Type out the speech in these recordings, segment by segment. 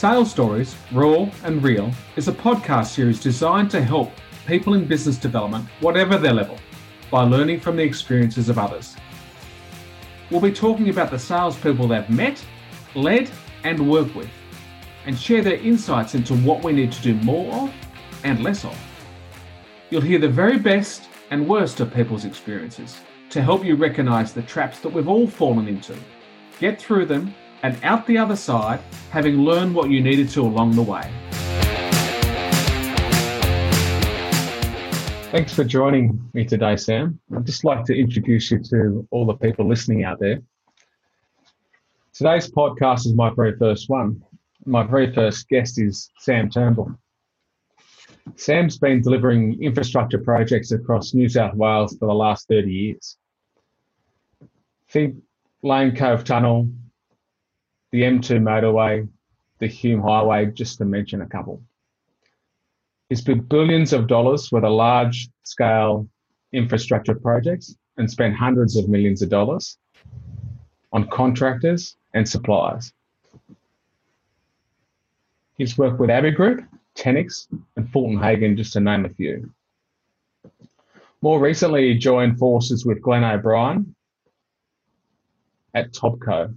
Sales Stories, Raw and Real, is a podcast series designed to help people in business development, whatever their level, by learning from the experiences of others. We'll be talking about the salespeople they've met, led, and worked with, and share their insights into what we need to do more of and less of. You'll hear the very best and worst of people's experiences to help you recognize the traps that we've all fallen into, get through them, and out the other side, having learned what you needed to along the way. Thanks for joining me today, Sam. I'd just like to introduce you to all the people listening out there. Today's podcast is my very first one. My very first guest is Sam Turnbull. Sam's been delivering infrastructure projects across New South Wales for the last 30 years. Think Lane Cove Tunnel, the M2 motorway, the Hume Highway, just to mention a couple. He's spent billions of dollars with a large scale infrastructure projects and spent hundreds of millions of dollars on contractors and suppliers. He's worked with Abigroup, Tenix, and Fulton Hogan, just to name a few. More recently, he joined forces with Glenn O'Brien at Topco,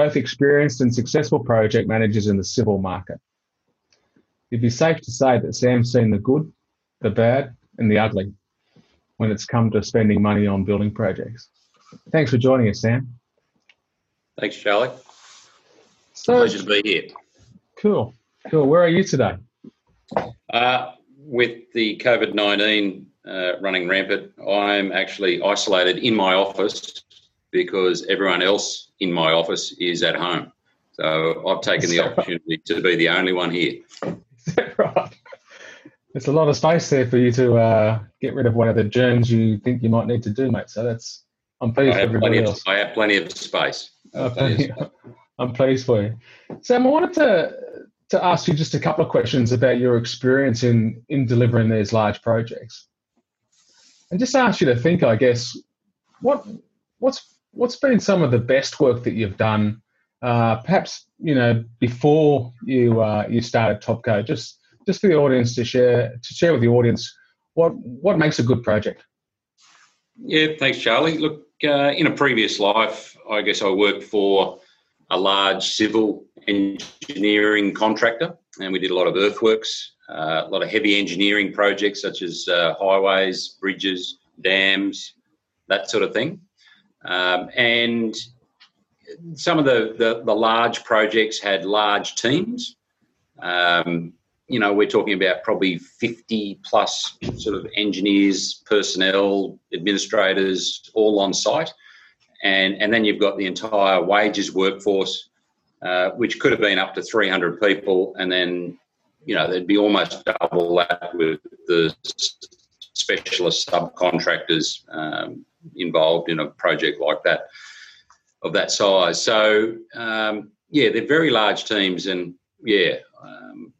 both experienced and successful project managers in the civil market. It'd be safe to say that Sam's seen the good, the bad, and the ugly when it's come to spending money on building projects. Thanks for joining us, Sam. Thanks, Charlie. So, Pleasure to be here. Cool. Cool. Where are you today? Uh, with the COVID 19 uh, running rampant, I'm actually isolated in my office because everyone else in my office is at home. So I've taken the opportunity to be the only one here. right? There's a lot of space there for you to uh, get rid of one of the germs you think you might need to do, mate. So that's I'm pleased I have, plenty of, else. I have plenty of space. Okay. I'm pleased for you, Sam. I wanted to to ask you just a couple of questions about your experience in in delivering these large projects, and just ask you to think, I guess, what what's what's been some of the best work that you've done, uh, perhaps you know before you uh, you started Topco, just just for the audience to share to share with the audience what what makes a good project. Yeah, thanks, Charlie. Look, uh, in a previous life, I guess I worked for a large civil engineering contractor, and we did a lot of earthworks, uh, a lot of heavy engineering projects such as uh, highways, bridges, dams, that sort of thing. Um, and some of the, the, the, large projects had large teams. Um, you know, we're talking about probably 50 plus sort of engineers, personnel, administrators, all on site. And, and then you've got the entire wages workforce, uh, which could have been up to 300 people. And then, you know, there'd be almost double that with the specialist subcontractors um, involved in a project like that of that size. So um, yeah, they're very large teams, and yeah, um,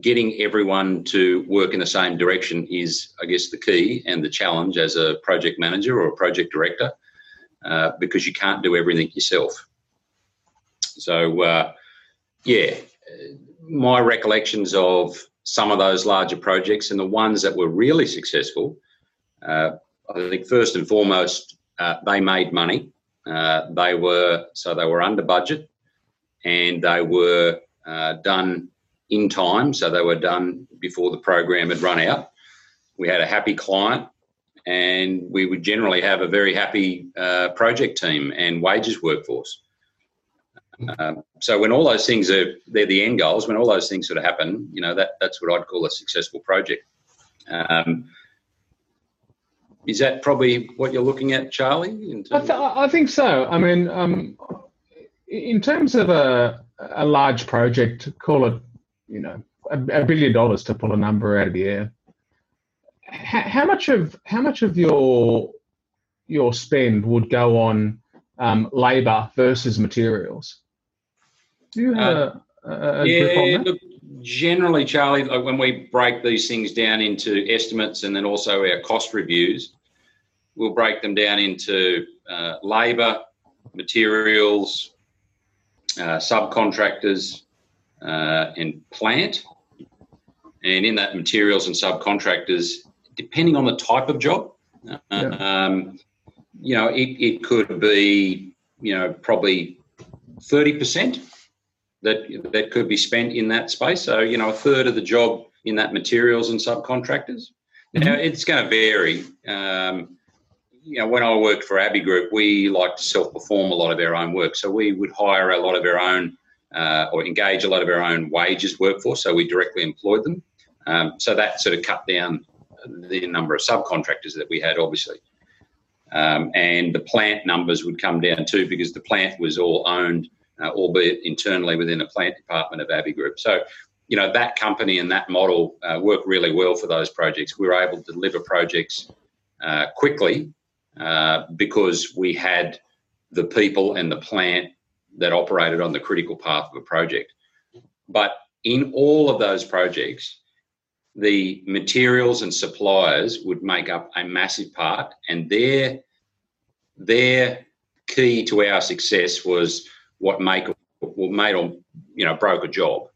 getting everyone to work in the same direction is, I guess, the key and the challenge as a project manager or a project director, uh, because you can't do everything yourself. So uh, yeah, my recollections of some of those larger projects and the ones that were really successful uh, I think first and foremost, uh, they made money. Uh, they were so they were under budget, and they were uh, done in time. So they were done before the program had run out. We had a happy client, and we would generally have a very happy uh, project team and wages workforce. Um, so when all those things are they're the end goals. When all those things sort of happen, you know that that's what I'd call a successful project. Um, is that probably what you're looking at, Charlie? I, th- I, think so. I mean, um, in terms of a, a large project, call it, you know, a, a billion dollars to pull a number out of the air. How, how much of how much of your your spend would go on um, labour versus materials? Do you have uh, a, a, yeah, look, generally, Charlie, like when we break these things down into estimates and then also our cost reviews, we'll break them down into uh, labour, materials, uh, subcontractors, uh, and plant. And in that, materials and subcontractors, depending on the type of job, yeah. um, you know, it, it could be, you know, probably 30% that that could be spent in that space. So, you know, a third of the job in that materials and subcontractors. Mm-hmm. Now, it's going to vary. Um, you know, when I worked for Abigroup, we like to self-perform a lot of our own work. So we would hire a lot of our own uh, or engage a lot of our own wages workforce. So we directly employed them. Um, so that sort of cut down the number of subcontractors that we had, obviously. Um, and the plant numbers would come down too because the plant was all owned, uh, albeit internally within a plant department of Abigroup. So, you know, that company and that model uh, worked really well for those projects. We were able to deliver projects uh, quickly uh, because we had the people and the plant that operated on the critical path of a project. But in all of those projects, the materials and suppliers would make up a massive part, and their their key to our success was what make what made or you know broke a job.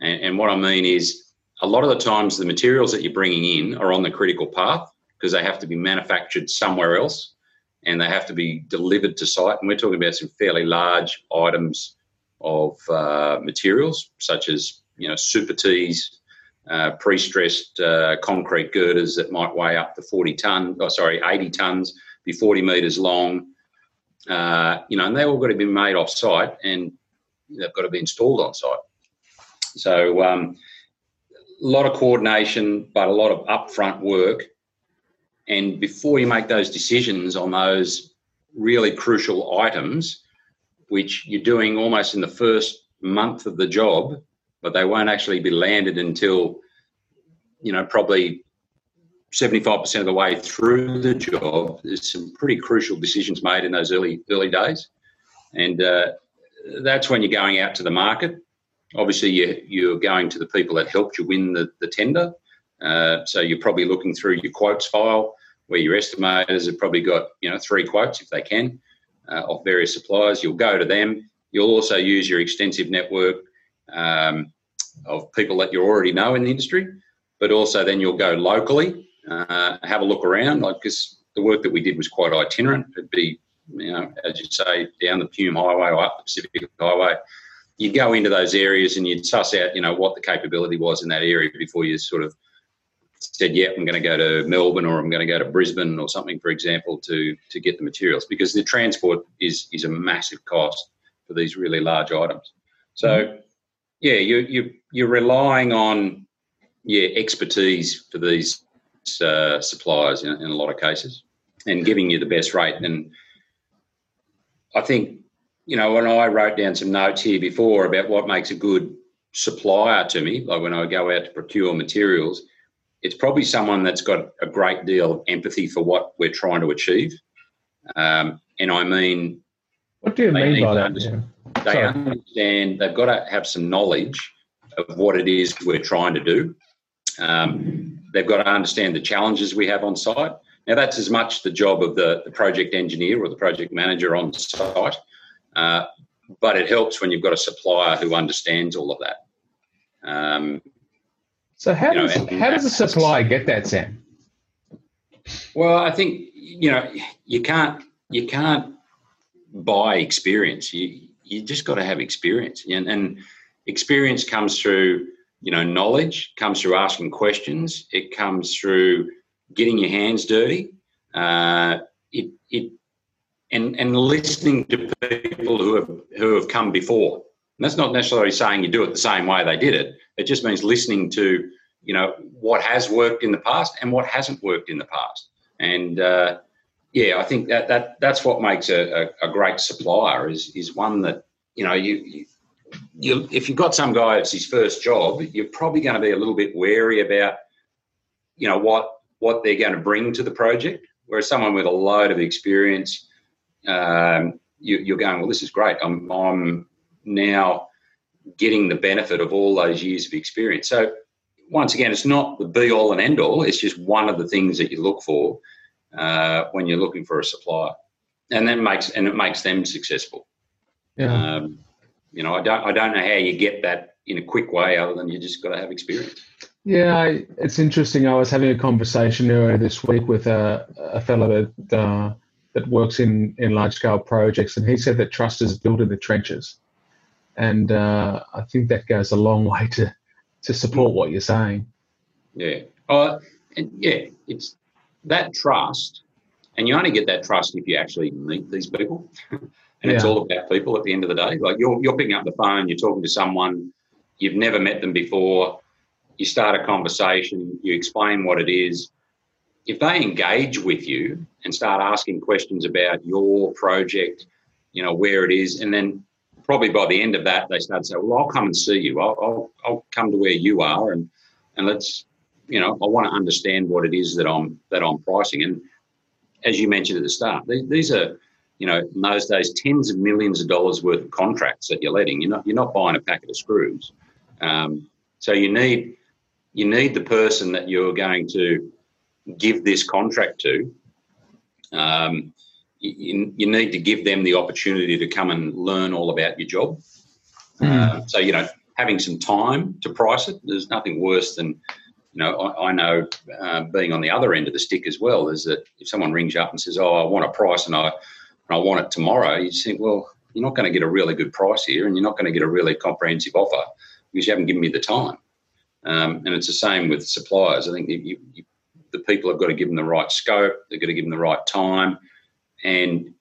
And, and what I mean is, a lot of the times the materials that you're bringing in are on the critical path because they have to be manufactured somewhere else and they have to be delivered to site. And we're talking about some fairly large items of uh, materials, such as you know super tees, uh, pre-stressed uh, concrete girders that might weigh up to 40 ton, oh, sorry, 80 tons, be 40 metres long. Uh, you know, and they all got to be made off site and they've got to be installed on site. So um, a lot of coordination, but a lot of upfront work and before you make those decisions on those really crucial items, which you're doing almost in the first month of the job, but they won't actually be landed until, you know, probably 75% of the way through the job. There's some pretty crucial decisions made in those early early days. And uh, that's when you're going out to the market. Obviously, you, you're going to the people that helped you win the, the tender. Uh, so you're probably looking through your quotes file where your estimators have probably got you know three quotes if they can uh, of various suppliers. You'll go to them. You'll also use your extensive network um, of people that you already know in the industry, but also then you'll go locally, uh, have a look around. Like because the work that we did was quite itinerant. It'd be you know as you say down the Hume Highway or up the Pacific Highway. you'd go into those areas and you'd suss out, you know, what the capability was in that area before you sort of said, "Yeah, I'm going to go to Melbourne or I'm going to go to Brisbane or something, for example, to to get the materials," because the transport is is a massive cost for these really large items. So, mm-hmm. yeah, you you you're relying on yeah expertise for these uh, suppliers in, in a lot of cases, and giving you the best rate. And I think you know when I wrote down some notes here before about what makes a good supplier to me, like when I go out to procure materials it's probably someone that's got a great deal of empathy for what we're trying to achieve. Um, and I mean, what do you mean by that? Yeah. They Sorry. understand, they've got to have some knowledge of what it is we're trying to do. Um, they've got to understand the challenges we have on site. Now, that's as much the job of the, the project engineer or the project manager on site, uh, but it helps when you've got a supplier who understands all of that. Um, so how does know, how does a supplier get that, Sam? Well, I think you know you can't you can't buy experience. You you just got to have experience, and, and experience comes through you know knowledge, comes through asking questions. It comes through getting your hands dirty. Uh, it it and and listening to people who have who have come before. And that's not necessarily saying you do it the same way they did it. It just means listening to, you know, what has worked in the past and what hasn't worked in the past. And uh, yeah, I think that that that's what makes a, a, a, great supplier is is one that you know you, you you if you've got some guy it's his first job, you're probably going to be a little bit wary about you know what what they're going to bring to the project. Whereas someone with a load of experience, um, you, are going, well, this is great. I'm I'm now getting the benefit of all those years of experience. So once again, it's not the be all and end all. It's just one of the things that you look for uh, when you're looking for a supplier, and then makes and it makes them successful. Yeah. Um, you know, I don't I don't know how you get that in a quick way, other than you just got to have experience. Yeah, I, it's interesting. I was having a conversation earlier this week with a, a fellow that uh, that works in, in large scale projects, and he said that trust is built in the trenches, and uh, I think that goes a long way to to support what you're saying. Yeah. Uh, and yeah, it's that trust, and you only get that trust if you actually meet these people. and yeah. it's all about people at the end of the day. Like you're you're picking up the phone, you're talking to someone you've never met them before you start a conversation, you explain what it is. If they engage with you and start asking questions about your project, you know, where it is, and then probably by the end of that, they start to say, well, I'll come and see you. I'll, I'll, I'll come to where you are and, and let's, you know, I want to understand what it is that I'm, that I'm pricing. And as you mentioned at the start, these, these are, you know, in those days, tens of millions of dollars worth of contracts that you're letting. You're not, you're not buying a packet of screws. Um, so you need you need the person that you're going to give this contract to. Um, you, you, need to give them the opportunity to come and learn all about your job. Mm. Uh, so you know, having some time to price it. There's nothing worse than you know. I, I know uh, being on the other end of the stick as well is that if someone rings you up and says, "Oh, I want a price and I and I want it tomorrow," you think, "Well, you're not going to get a really good price here, and you're not going to get a really comprehensive offer because you haven't given me the time." Um, and it's the same with suppliers. I think you, you, the people have got to give them the right scope, they've got to give them the right time. And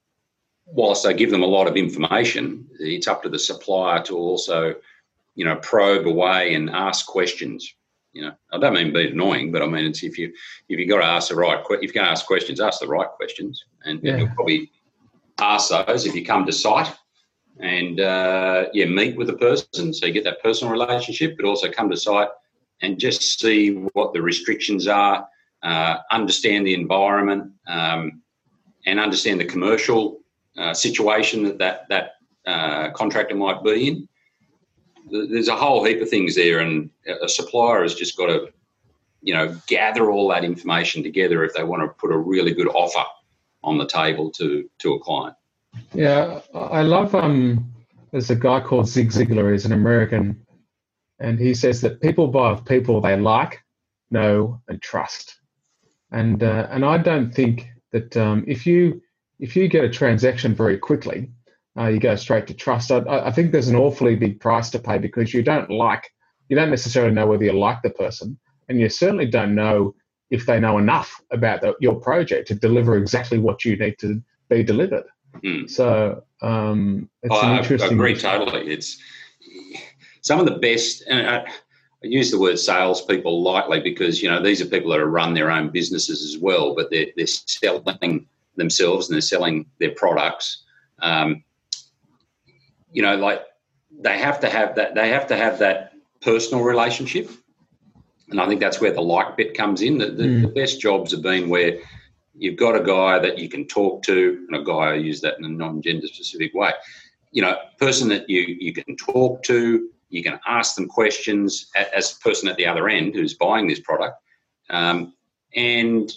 whilst I give them a lot of information, it's up to the supplier to also, you know, probe away and ask questions. You know, I don't mean be annoying, but I mean it's if you if you got to ask the right if you can ask questions, ask the right questions, and, yeah. you'll probably ask those if you come to site and uh, yeah, meet with the person so you get that personal relationship, but also come to site and just see what the restrictions are, uh, understand the environment, um, and understand the commercial uh, situation that that, that uh, contractor might be in. There's a whole heap of things there, and a supplier has just got to, you know, gather all that information together if they want to put a really good offer on the table to to a client. Yeah, I love. Um, there's a guy called Zig Ziglar. He's an American and he says that people buy off people they like, know, and trust. And uh, and I don't think that um, if you if you get a transaction very quickly, uh, you go straight to trust. I, I think there's an awfully big price to pay because you don't like you don't necessarily know whether you like the person, and you certainly don't know if they know enough about the, your project to deliver exactly what you need to be delivered. Mm. So um, it's oh, an interesting. I agree totally. It's some of the best, and I, I use the word salespeople lightly because you know these are people that have run their own businesses as well, but they're they're selling themselves and they're selling their products. Um, you know, like they have to have that. They have to have that personal relationship, and I think that's where the like bit comes in. The, the, mm. the best jobs have been where you've got a guy that you can talk to, and a guy I use that in a non-gender specific way. You know, person that you you can talk to, you can ask them questions as a person at the other end who's buying this product, um, and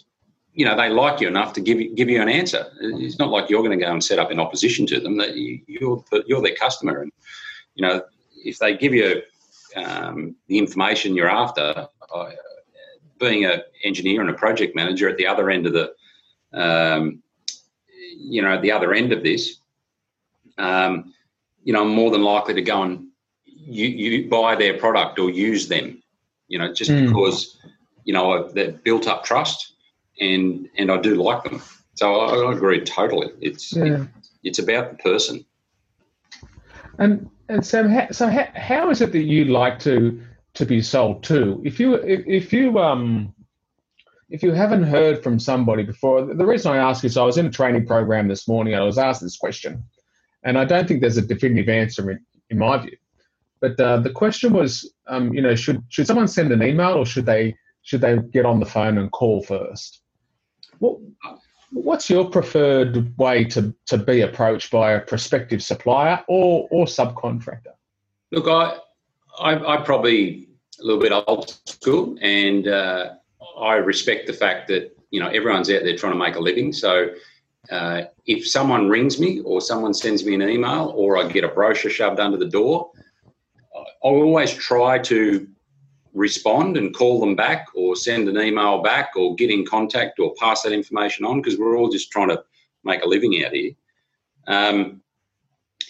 you know they like you enough to give you give you an answer. It's not like you're going to go and set up in opposition to them. That you, you're you're their customer, and you know if they give you um, the information you're after, being an engineer and a project manager at the other end of the um, you know the other end of this, um, you know I'm more than likely to go and you, you buy their product or use them, you know, just mm. because, you know, they've built up trust and, and I do like them. So I, I agree totally. It's, yeah. it, it's about the person. And, and Sam, so how, how is it that you like to, to be sold to? If you, if, if you, um, if you haven't heard from somebody before, the reason I ask is I was in a training program this morning. I was asked this question, and I don't think there's a definitive answer in, in my view. But uh, the question was, um, you know, should should someone send an email or should they should they get on the phone and call first? What what's your preferred way to to be approached by a prospective supplier or or subcontractor? Look, I I, I probably a little bit old school, and uh, I respect the fact that you know everyone's out there trying to make a living. So uh, if someone rings me or someone sends me an email or I get a brochure shoved under the door, I'll always try to respond and call them back or send an email back or get in contact or pass that information on because we're all just trying to make a living out here. Um,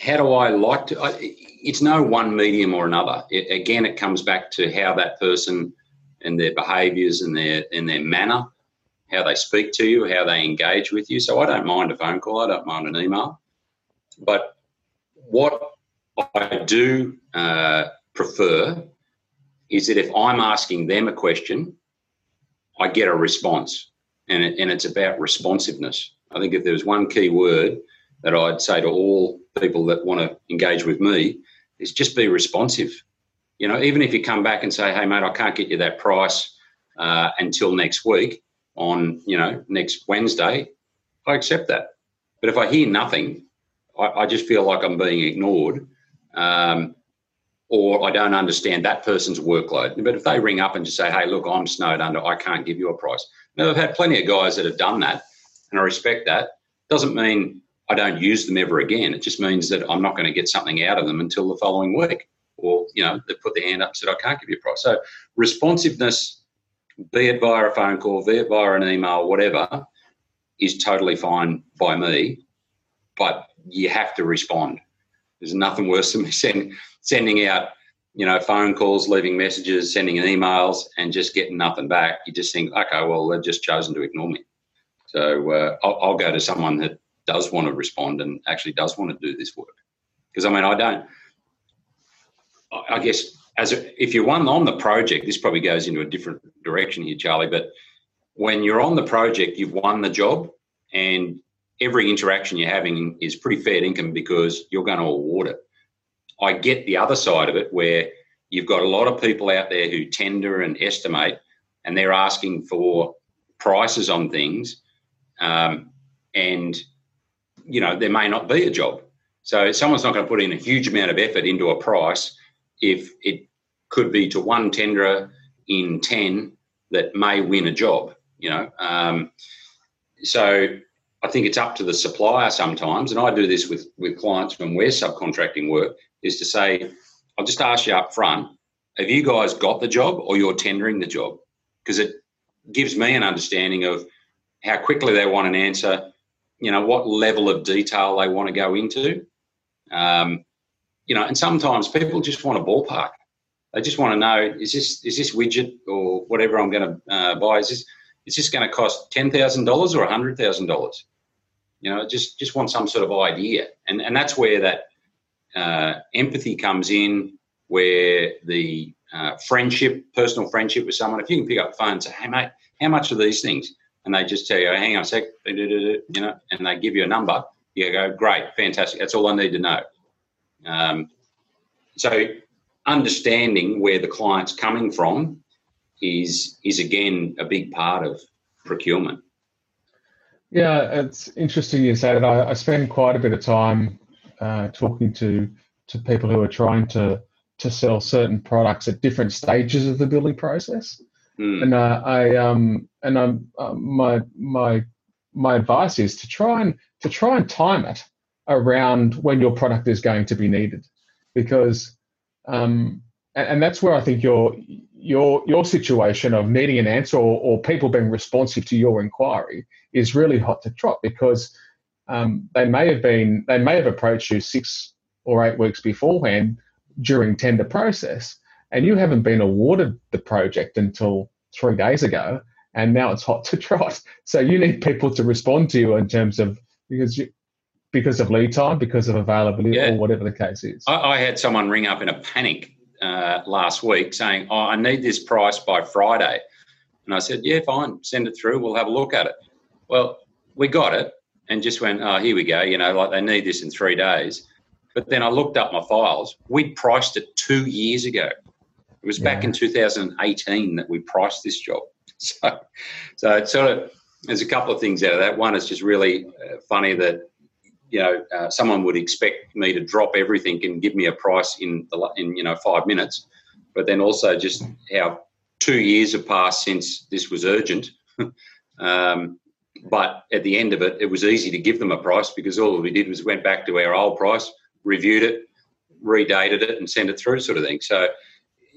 how do I like to? I, it's no one medium or another. It, again, it comes back to how that person and their behaviours and their and their manner, how they speak to you, how they engage with you. So I don't mind a phone call. I don't mind an email. But what I do uh, prefer is that if I'm asking them a question, I get a response, and it, and it's about responsiveness. I think if there's one key word that I'd say to all people that want to engage with me is just be responsive. You know, even if you come back and say, "Hey, mate, I can't get you that price uh, until next week on you know next Wednesday," I accept that. But if I hear nothing, I, I just feel like I'm being ignored, um, or I don't understand that person's workload. But if they ring up and just say, "Hey, look, I'm snowed under. I can't give you a price," now I've had plenty of guys that have done that, and I respect that. Doesn't mean I don't use them ever again. It just means that I'm not going to get something out of them until the following week. Or, you know, they put their hand up and said, I can't give you a price. So responsiveness, be it via a phone call, be it via an email, whatever, is totally fine by me. But you have to respond. There's nothing worse than send, sending out, you know, phone calls, leaving messages, sending emails, and just getting nothing back. You just think, okay, well, they've just chosen to ignore me. So uh, I'll, I'll go to someone that does want to respond and actually does want to do this work. Because I mean, I don't. I guess as a, if you're one on the project, this probably goes into a different direction here, Charlie. But when you're on the project, you've won the job, and every interaction you're having is pretty fair income because you're going to award it. I get the other side of it where you've got a lot of people out there who tender and estimate, and they're asking for prices on things, um, and you know, there may not be a job. So someone's not going to put in a huge amount of effort into a price if it could be to one tenderer in 10 that may win a job, you know. Um, so I think it's up to the supplier sometimes, and I do this with, with clients when we're subcontracting work, is to say, I'll just ask you up front, have you guys got the job or you're tendering the job? Because it gives me an understanding of how quickly they want an answer, you know what level of detail they want to go into. Um, you know and sometimes people just want a ballpark. They just want to know is this is this widget or whatever i'm going to uh, buy is this is this going to cost $10000 or $100000 you know just just want some sort of idea. And and that's where that uh, empathy comes in where the uh, friendship personal friendship with someone if you can pick up the phone and say hey mate how much are these things and they just tell you, hang on a sec, you know, and they give you a number, you go, great, fantastic. That's all I need to know. Um, so understanding where the client's coming from is is again a big part of procurement. Yeah, it's interesting you say that. I, I spend quite a bit of time uh, talking to to people who are trying to to sell certain products at different stages of the building process. Mm. And uh, I um and um uh, my my my advice is to try and to try and time it around when your product is going to be needed, because um and, and that's where I think your your your situation of needing an answer or, or people being responsive to your inquiry is really hot to trot because um, they may have been they may have approached you six or eight weeks beforehand during tender process and you haven't been awarded the project until three days ago, and now it's hot to trot. So you need people to respond to you in terms of because you, because of lead time, because of availability, yeah. or whatever the case is. I, I had someone ring up in a panic uh, last week saying, "Oh, I need this price by Friday," and I said, "Yeah, fine, send it through. We'll have a look at it." Well, we got it and just went, "Oh, here we go." You know, like they need this in three days. But then I looked up my files. We'd priced it two years ago. It was back in 2018 that we priced this job. So, so it's sort of there's a couple of things out of that. One is just really uh, funny that you know uh, someone would expect me to drop everything and give me a price in the, in you know five minutes, but then also just how two years have passed since this was urgent. um, but at the end of it, it was easy to give them a price because all we did was went back to our old price, reviewed it, redated it and sent it through, sort of thing. So,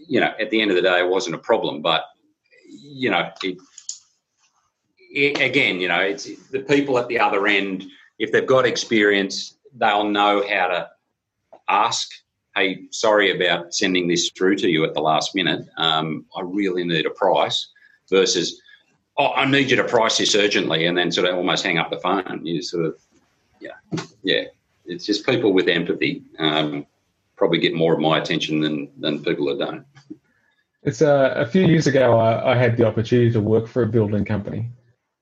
you know, at the end of the day, it wasn't a problem. But you know, it, it, again, you know, it's the people at the other end. If they've got experience, they'll know how to ask. Hey, sorry about sending this through to you at the last minute. Um, I really need a price. Versus, oh, I need you to price this urgently, and then sort of almost hang up the phone. You sort of, yeah, yeah. It's just people with empathy um, probably get more of my attention than than people that don't. It's uh, a few years ago. I, I, had the opportunity to work for a building company,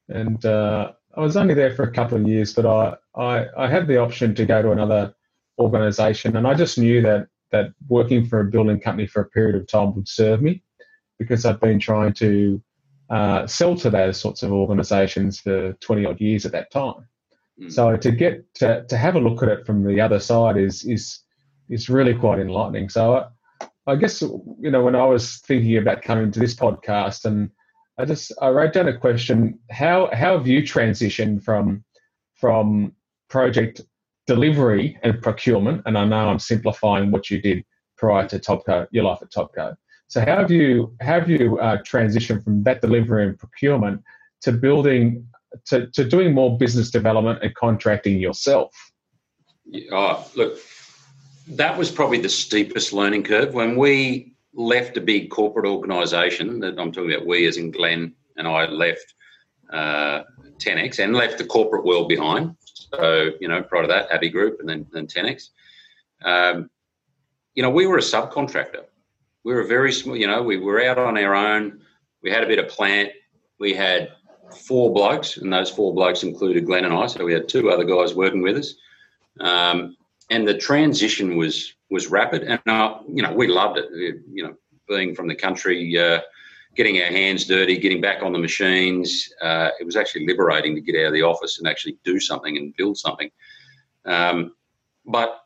and uh, I was only there for a couple of years, but I, I, I had the option to go to another organisation, and I just knew that that working for a building company for a period of time would serve me because I've been trying to uh, sell to those sorts of organisations for 20 odd years at that time. Mm. So to get to, to have a look at it from the other side is is is really quite enlightening. So I, I guess you know when I was thinking about coming to this podcast and I just I wrote down a question: how how have you transitioned from from project delivery and procurement? And I know I'm simplifying what you did prior to Topco, your life at Topco. So how have you have you uh, transitioned from that delivery and procurement to building to, to doing more business development and contracting yourself? Oh, look, that was probably the steepest learning curve. When we left a big corporate organisation, that I'm talking about we as in Glenn and I left uh, Tenix and left the corporate world behind. So, you know, prior to that, Abigroup and then, then Tenix. Um, you know, we were a subcontractor. We were very small, you know, we were out on our own. We had a bit of plant. We had four blokes, and those four blokes included Glenn and I. So we had two other guys working with us, um, and the transition was was rapid. And uh, you know, we loved it. You know, being from the country, uh, getting our hands dirty, getting back on the machines. Uh, it was actually liberating to get out of the office and actually do something and build something. Um, but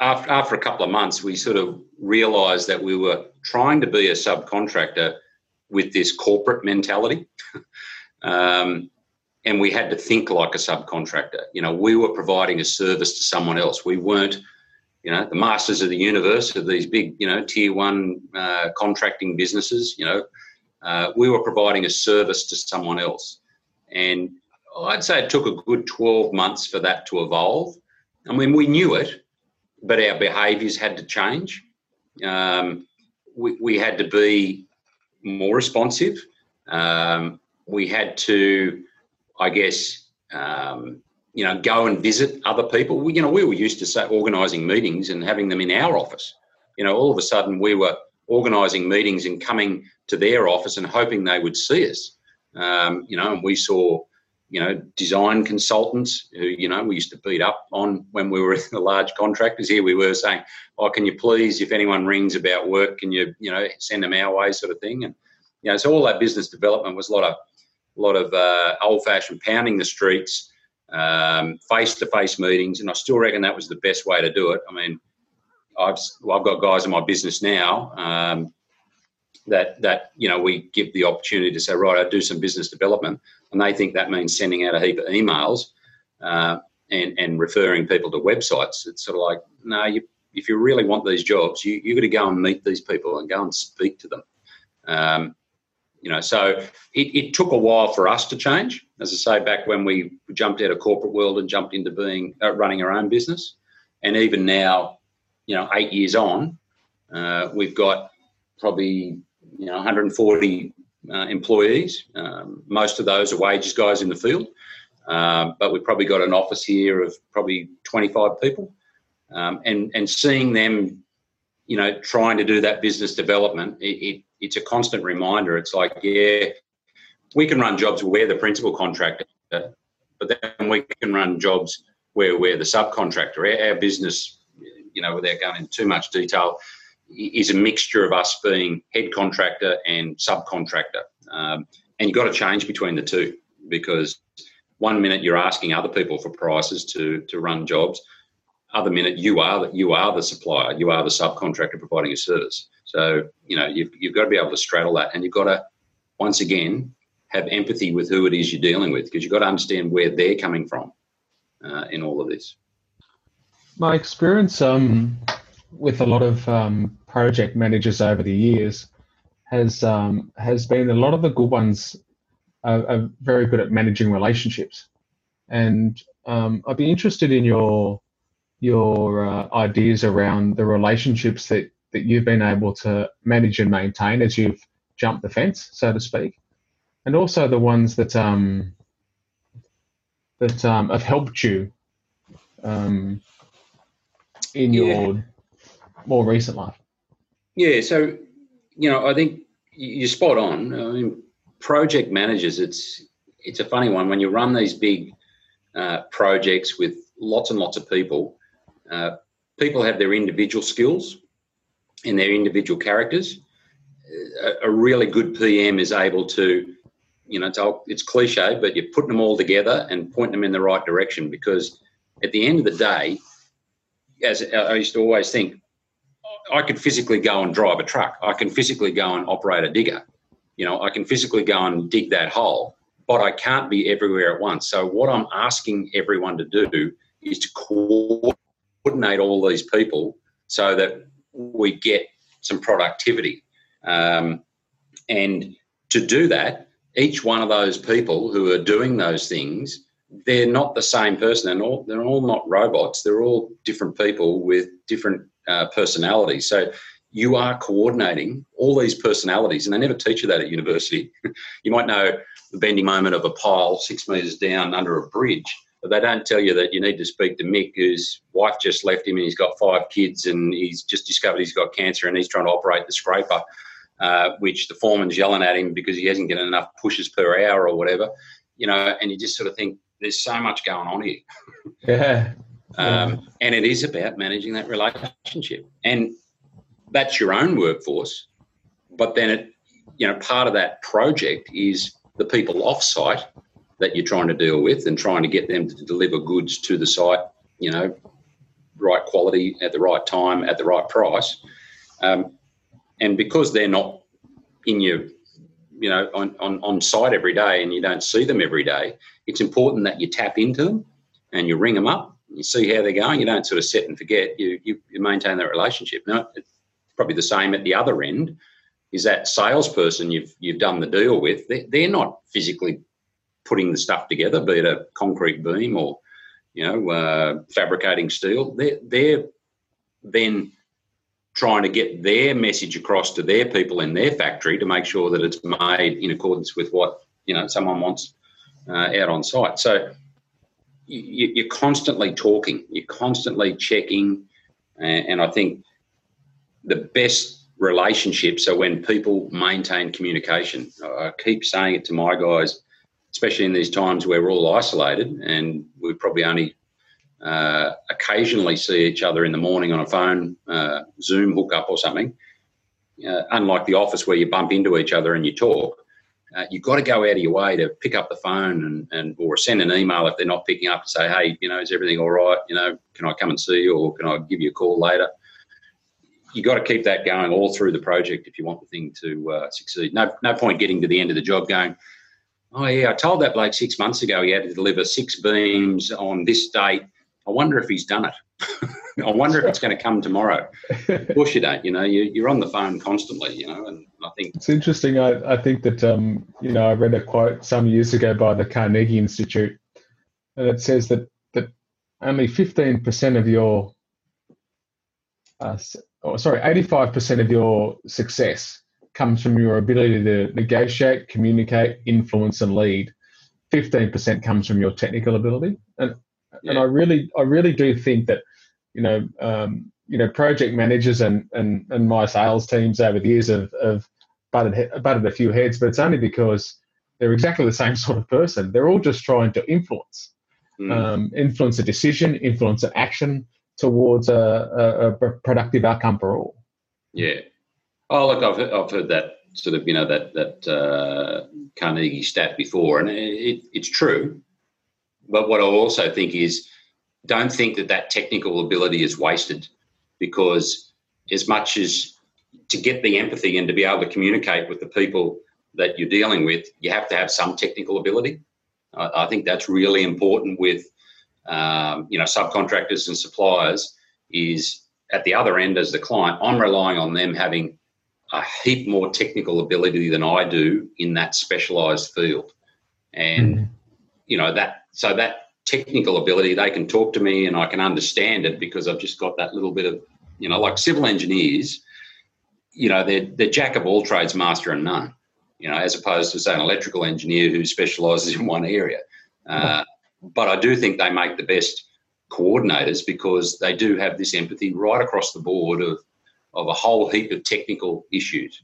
after, after a couple of months, we sort of realised that we were trying to be a subcontractor with this corporate mentality. Um, and we had to think like a subcontractor. You know, we were providing a service to someone else. We weren't, you know, the masters of the universe of these big, you know, tier one uh, contracting businesses. You know, uh, we were providing a service to someone else. And I'd say it took a good 12 months for that to evolve. I mean, we knew it, but our behaviours had to change. Um, we, we had to be more responsive. Um, we had to, I guess, um, you know, go and visit other people. We, you know, we were used to say organising meetings and having them in our office. You know, all of a sudden we were organising meetings and coming to their office and hoping they would see us. Um, you know, and we saw, you know, design consultants who, you know, we used to beat up on when we were the large contractors. Here we were saying, "Oh, can you please, if anyone rings about work, can you, you know, send them our way," sort of thing. And you know, so all that business development was a lot of a lot of uh, old fashioned pounding the streets, face to face meetings, and I still reckon that was the best way to do it. I mean, I've well, I've got guys in my business now um, that that you know we give the opportunity to say, right, I do some business development, and they think that means sending out a heap of emails uh, and and referring people to websites. It's sort of like, no, you, if you really want these jobs, you you got to go and meet these people and go and speak to them. Um, you know, so it, it took a while for us to change. As I say, back when we jumped out of corporate world and jumped into being uh, running our own business, and even now, you know, eight years on, uh, we've got probably you know 140 uh, employees. Um, most of those are wages guys in the field, um, but we've probably got an office here of probably 25 people, um, and and seeing them, you know, trying to do that business development, it, it it's a constant reminder. It's like, yeah, we can run jobs where we're the principal contractor, but then we can run jobs where we're the subcontractor. Our, our business, you know, without going into too much detail, is a mixture of us being head contractor and subcontractor. Um, and you've got to change between the two because one minute you're asking other people for prices to, to run jobs, other minute you are you are the supplier, you are the subcontractor providing a service. So, you know, you've, you've got to be able to straddle that and you've got to, once again, have empathy with who it is you're dealing with because you've got to understand where they're coming from uh, in all of this. My experience um, with a lot of um, project managers over the years has um, has been a lot of the good ones are, are very good at managing relationships, and um, I'd be interested in your your uh, ideas around the relationships that that you've been able to manage and maintain as you've jumped the fence, so to speak, and also the ones that um, that um, have helped you um, in yeah. your more recent life. Yeah, so you know, I think you're spot on. I mean, project managers, it's it's a funny one when you run these big uh, projects with lots and lots of people. Uh, people have their individual skills and their individual characters. A, a, really good PM is able to, you know, it's, it's cliche, but you're putting them all together and pointing them in the right direction because at the end of the day, as I used to always think, I could physically go and drive a truck. I can physically go and operate a digger. You know, I can physically go and dig that hole, but I can't be everywhere at once. So what I'm asking everyone to do is to coordinate all these people so that we get some productivity. Um, and to do that, each one of those people who are doing those things, they're not the same person. They're all, they're all not robots. They're all different people with different uh, personality. So you are coordinating all these personalities, and they never teach you that at university. you might know the bending moment of a pile six metres down under a bridge, but they don't tell you that you need to speak to Mick, whose wife just left him and he's got five kids and he's just discovered he's got cancer and he's trying to operate the scraper, uh, which the foreman's yelling at him because he hasn't getting enough pushes per hour or whatever. You know, and you just sort of think there's so much going on here. yeah. Um, and it is about managing that relationship. And that's your own workforce. But then it, you know, part of that project is the people off site that you're trying to deal with and trying to get them to deliver goods to the site, you know, right quality at the right time at the right price. Um, and because they're not in your, you know, on, on, on site every day and you don't see them every day, it's important that you tap into them and you ring them up you see how they're going. You don't sort of set and forget. You you, you maintain that relationship. Now, it's probably the same at the other end. Is that salesperson you've you've done the deal with? They're, they're not physically putting the stuff together, be it a concrete beam or you know uh, fabricating steel. They're they're then trying to get their message across to their people in their factory to make sure that it's made in accordance with what you know someone wants uh, out on site. So you, are constantly talking, you're constantly checking, and, I think the best relationships are when people maintain communication. I keep saying it to my guys, especially in these times where we're all isolated and we probably only uh, occasionally see each other in the morning on a phone, uh, Zoom hookup or something. Uh, unlike the office where you bump into each other and you talk, uh, you've got to go out of your way to pick up the phone and, and or send an email if they're not picking up and say, hey, you know, is everything all right? You know, can I come and see you or can I give you a call later? You've got to keep that going all through the project if you want the thing to uh, succeed. No, no point getting to the end of the job going, oh, yeah, I told that bloke six months ago he had to deliver six beams on this date. I wonder if he's done it. I wonder if it's going to come tomorrow. Of course you don't. You know, you, you're on the phone constantly. You know, and I think it's interesting. I, I think that um, you know I read a quote some years ago by the Carnegie Institute, and it says that that only 15% of your uh, oh, sorry, 85% of your success comes from your ability to negotiate, communicate, influence, and lead. 15% comes from your technical ability, and yeah. and I really I really do think that you know, um, you know, project managers and, and, and my sales teams over the years have, have butted, butted a few heads, but it's only because they're exactly the same sort of person. They're all just trying to influence, mm. um, influence a decision, influence an action towards a, a, a, productive outcome for all. Yeah. Oh, look, I've heard, I've heard that sort of, you know, that that uh, Carnegie stat before, and it, it's true. But what I also think is don't think that that technical ability is wasted because as much as to get the empathy and to be able to communicate with the people that you're dealing with, you have to have some technical ability. I, I think that's really important with um, you know subcontractors and suppliers. Is at the other end as the client, I'm relying on them having a heap more technical ability than I do in that specialized field. And, mm. you know, that, so that technical ability, they can talk to me and I can understand it because I've just got that little bit of, you know, like civil engineers, you know, they're, they're jack of all trades, master and none, you know, as opposed to, say, an electrical engineer who specializes in one area. Uh, but I do think they make the best coordinators because they do have this empathy right across the board of, of a whole heap of technical issues.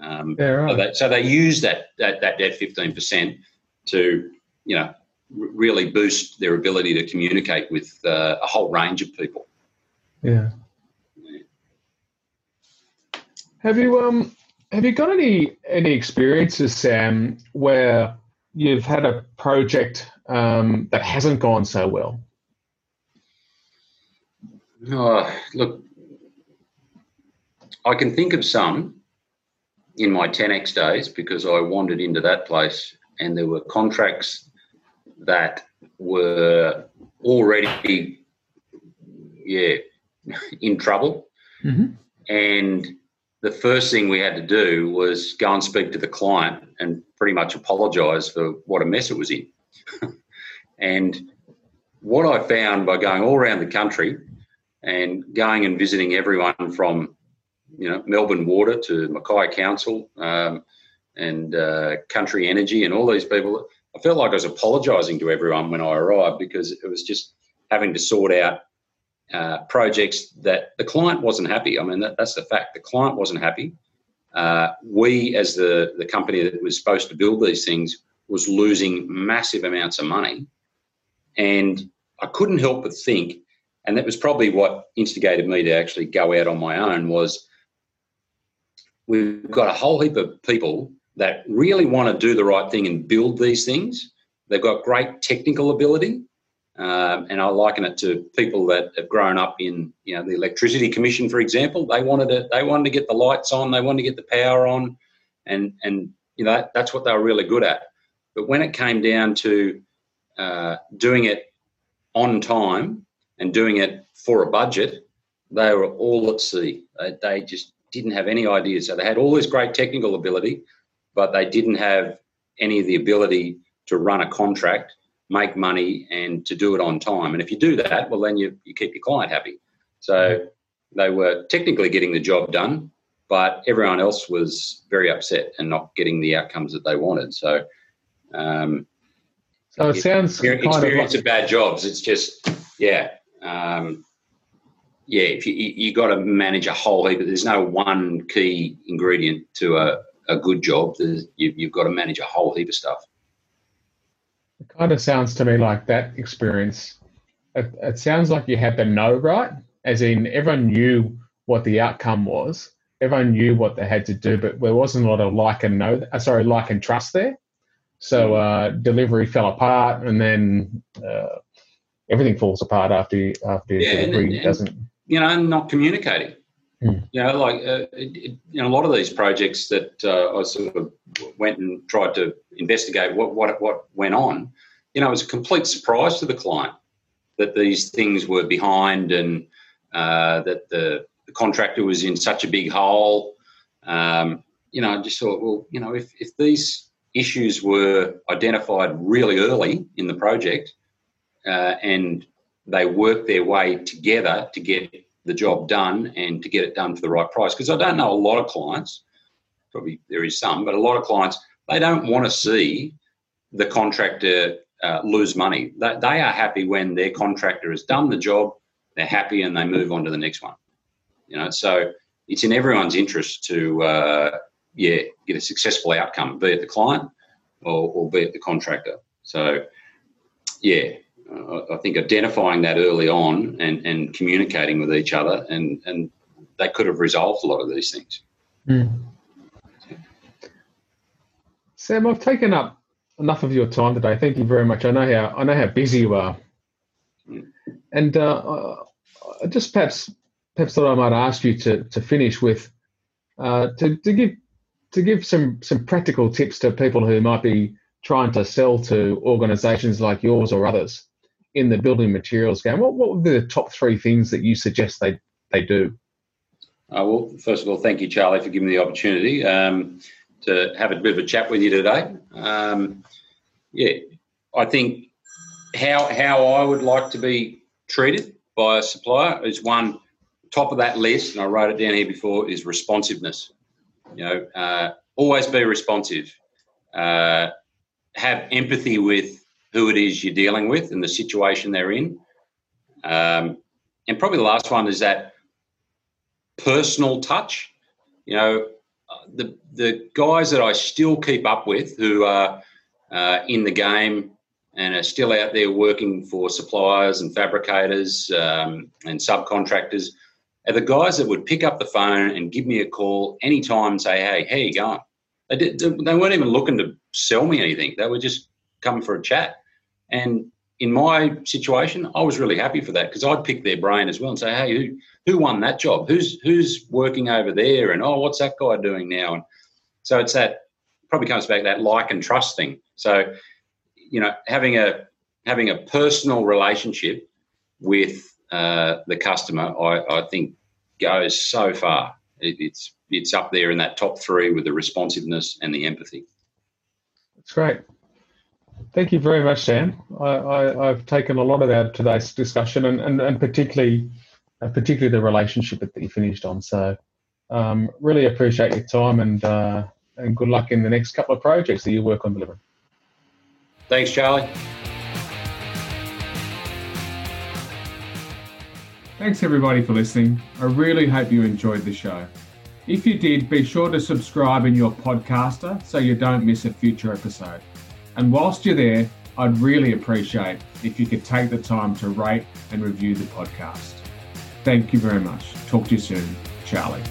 Um, yeah, right. so, they, so, they, use that, that, that, that 15% to, you know, really boost their ability to communicate with uh, a whole range of people. Yeah. Have you um have you got any any experiences, Sam, where you've had a project um, that hasn't gone so well? Oh, look, I can think of some in my Tenix days because I wandered into that place and there were contracts that were already, yeah, in trouble. Mm-hmm. And the first thing we had to do was go and speak to the client and pretty much apologise for what a mess it was in. and what I found by going all around the country and going and visiting everyone from you know Melbourne Water to Mackay Council um, and uh, Country Energy and all these people. I felt like I was apologising to everyone when I arrived because it was just having to sort out uh, projects that the client wasn't happy. I mean, that, that's the fact. The client wasn't happy. Uh, we, as the, the company that was supposed to build these things, was losing massive amounts of money. And I couldn't help but think and that was probably what instigated me to actually go out on my own was we've got a whole heap of people that really want to do the right thing and build these things they've got great technical ability um, and I liken it to people that have grown up in, you know, the electricity commission, for example. They wanted to, they wanted to get the lights on, they wanted to get the power on, and and you know that, that's what they were really good at. But when it came down to uh, doing it on time and doing it for a budget, they were all at sea. They, they just didn't have any ideas. So they had all this great technical ability, but they didn't have any of the ability to run a contract, make money, and to do it on time. And if you do that, well, then you, you keep your client happy. So they were technically getting the job done, but everyone else was very upset and not getting the outcomes that they wanted. So, um, so it sounds experience, kind of, like- of bad jobs. It's just yeah, um, yeah, if you you got to manage a whole heap. Of there's no one key ingredient to a, a good job. You, you've got to manage a whole heap of stuff. It kind of sounds to me like that experience. It, it sounds like you had the know right, as in everyone knew what the outcome was. Everyone knew what they had to do, but there wasn't a lot of like and know. Uh, sorry, like and trust there. So mm. uh, delivery fell apart, and then uh, everything falls apart after after yeah, delivery and, doesn't. You know, not communicating. Hmm. You know, like uh, it, it, you know, a lot of these projects that uh, I sort of went and tried to investigate what what what went on. You know, it was a complete surprise to the client that these things were behind and uh, that the, the, contractor was in such a big hole. Um, you know, I just thought, well, you know, if, if these issues were identified really early in the project, uh, and they work their way together to get the job done and to get it done for the right price. Because I don't know a lot of clients, probably there is some, but a lot of clients, they don't want to see the contractor uh, lose money. They, they are happy when their contractor has done the job, they're happy and they move on to the next one. You know, so it's in everyone's interest to, uh, yeah, get a successful outcome, be it the client or, or be it the contractor. So, yeah, I think identifying that early on and, and communicating with each other, and, and they could have resolved a lot of these things. Mm. Sam, I've taken up enough of your time today. Thank you very much. I know how I know how busy you are, mm. and uh, I just perhaps perhaps thought I might ask you to to finish with uh, to to give to give some some practical tips to people who might be trying to sell to organisations like yours or others in the building materials game, what, what would be the top three things that you suggest they, they do? Uh, well, first of all, thank you, Charlie, for giving me the opportunity um, to have a bit of a chat with you today. Um, yeah, I think how how I would like to be treated by a supplier is one top of that list, and I wrote it down here before, is responsiveness. You know, uh, always be responsive. Uh, have empathy with who it is you're dealing with and the situation they're in. Um, and probably the last one is that personal touch. You know, the the guys that I still keep up with who are uh, in the game and are still out there working for suppliers and fabricators um, and subcontractors are the guys that would pick up the phone and give me a call anytime and say, "Hey, how you going?" They, did, they weren't even looking to sell me anything. They were just coming for a chat. And in my situation, I was really happy for that because I'd pick their brain as well and say, "Hey, who who won that job? Who's who's working over there? And oh, what's that guy doing now?" And so it's that probably comes back to that like and trust thing. So you know, having a having a personal relationship with uh, the customer, I, I, think goes so far. It, it's it's up there in that top three with the responsiveness and the empathy. That's great. Thank you very much, Dan. I, have taken a lot of out of today's discussion, and, and, and particularly uh, particularly the relationship that you finished on. So, um, really appreciate your time, and uh, and good luck in the next couple of projects that you work on delivering. Thanks, Charlie. Thanks everybody for listening. I really hope you enjoyed the show. If you did, be sure to subscribe in your podcaster so you don't miss a future episode. And whilst you're there, I'd really appreciate if you could take the time to rate and review the podcast. Thank you very much. Talk to you soon. Charlie.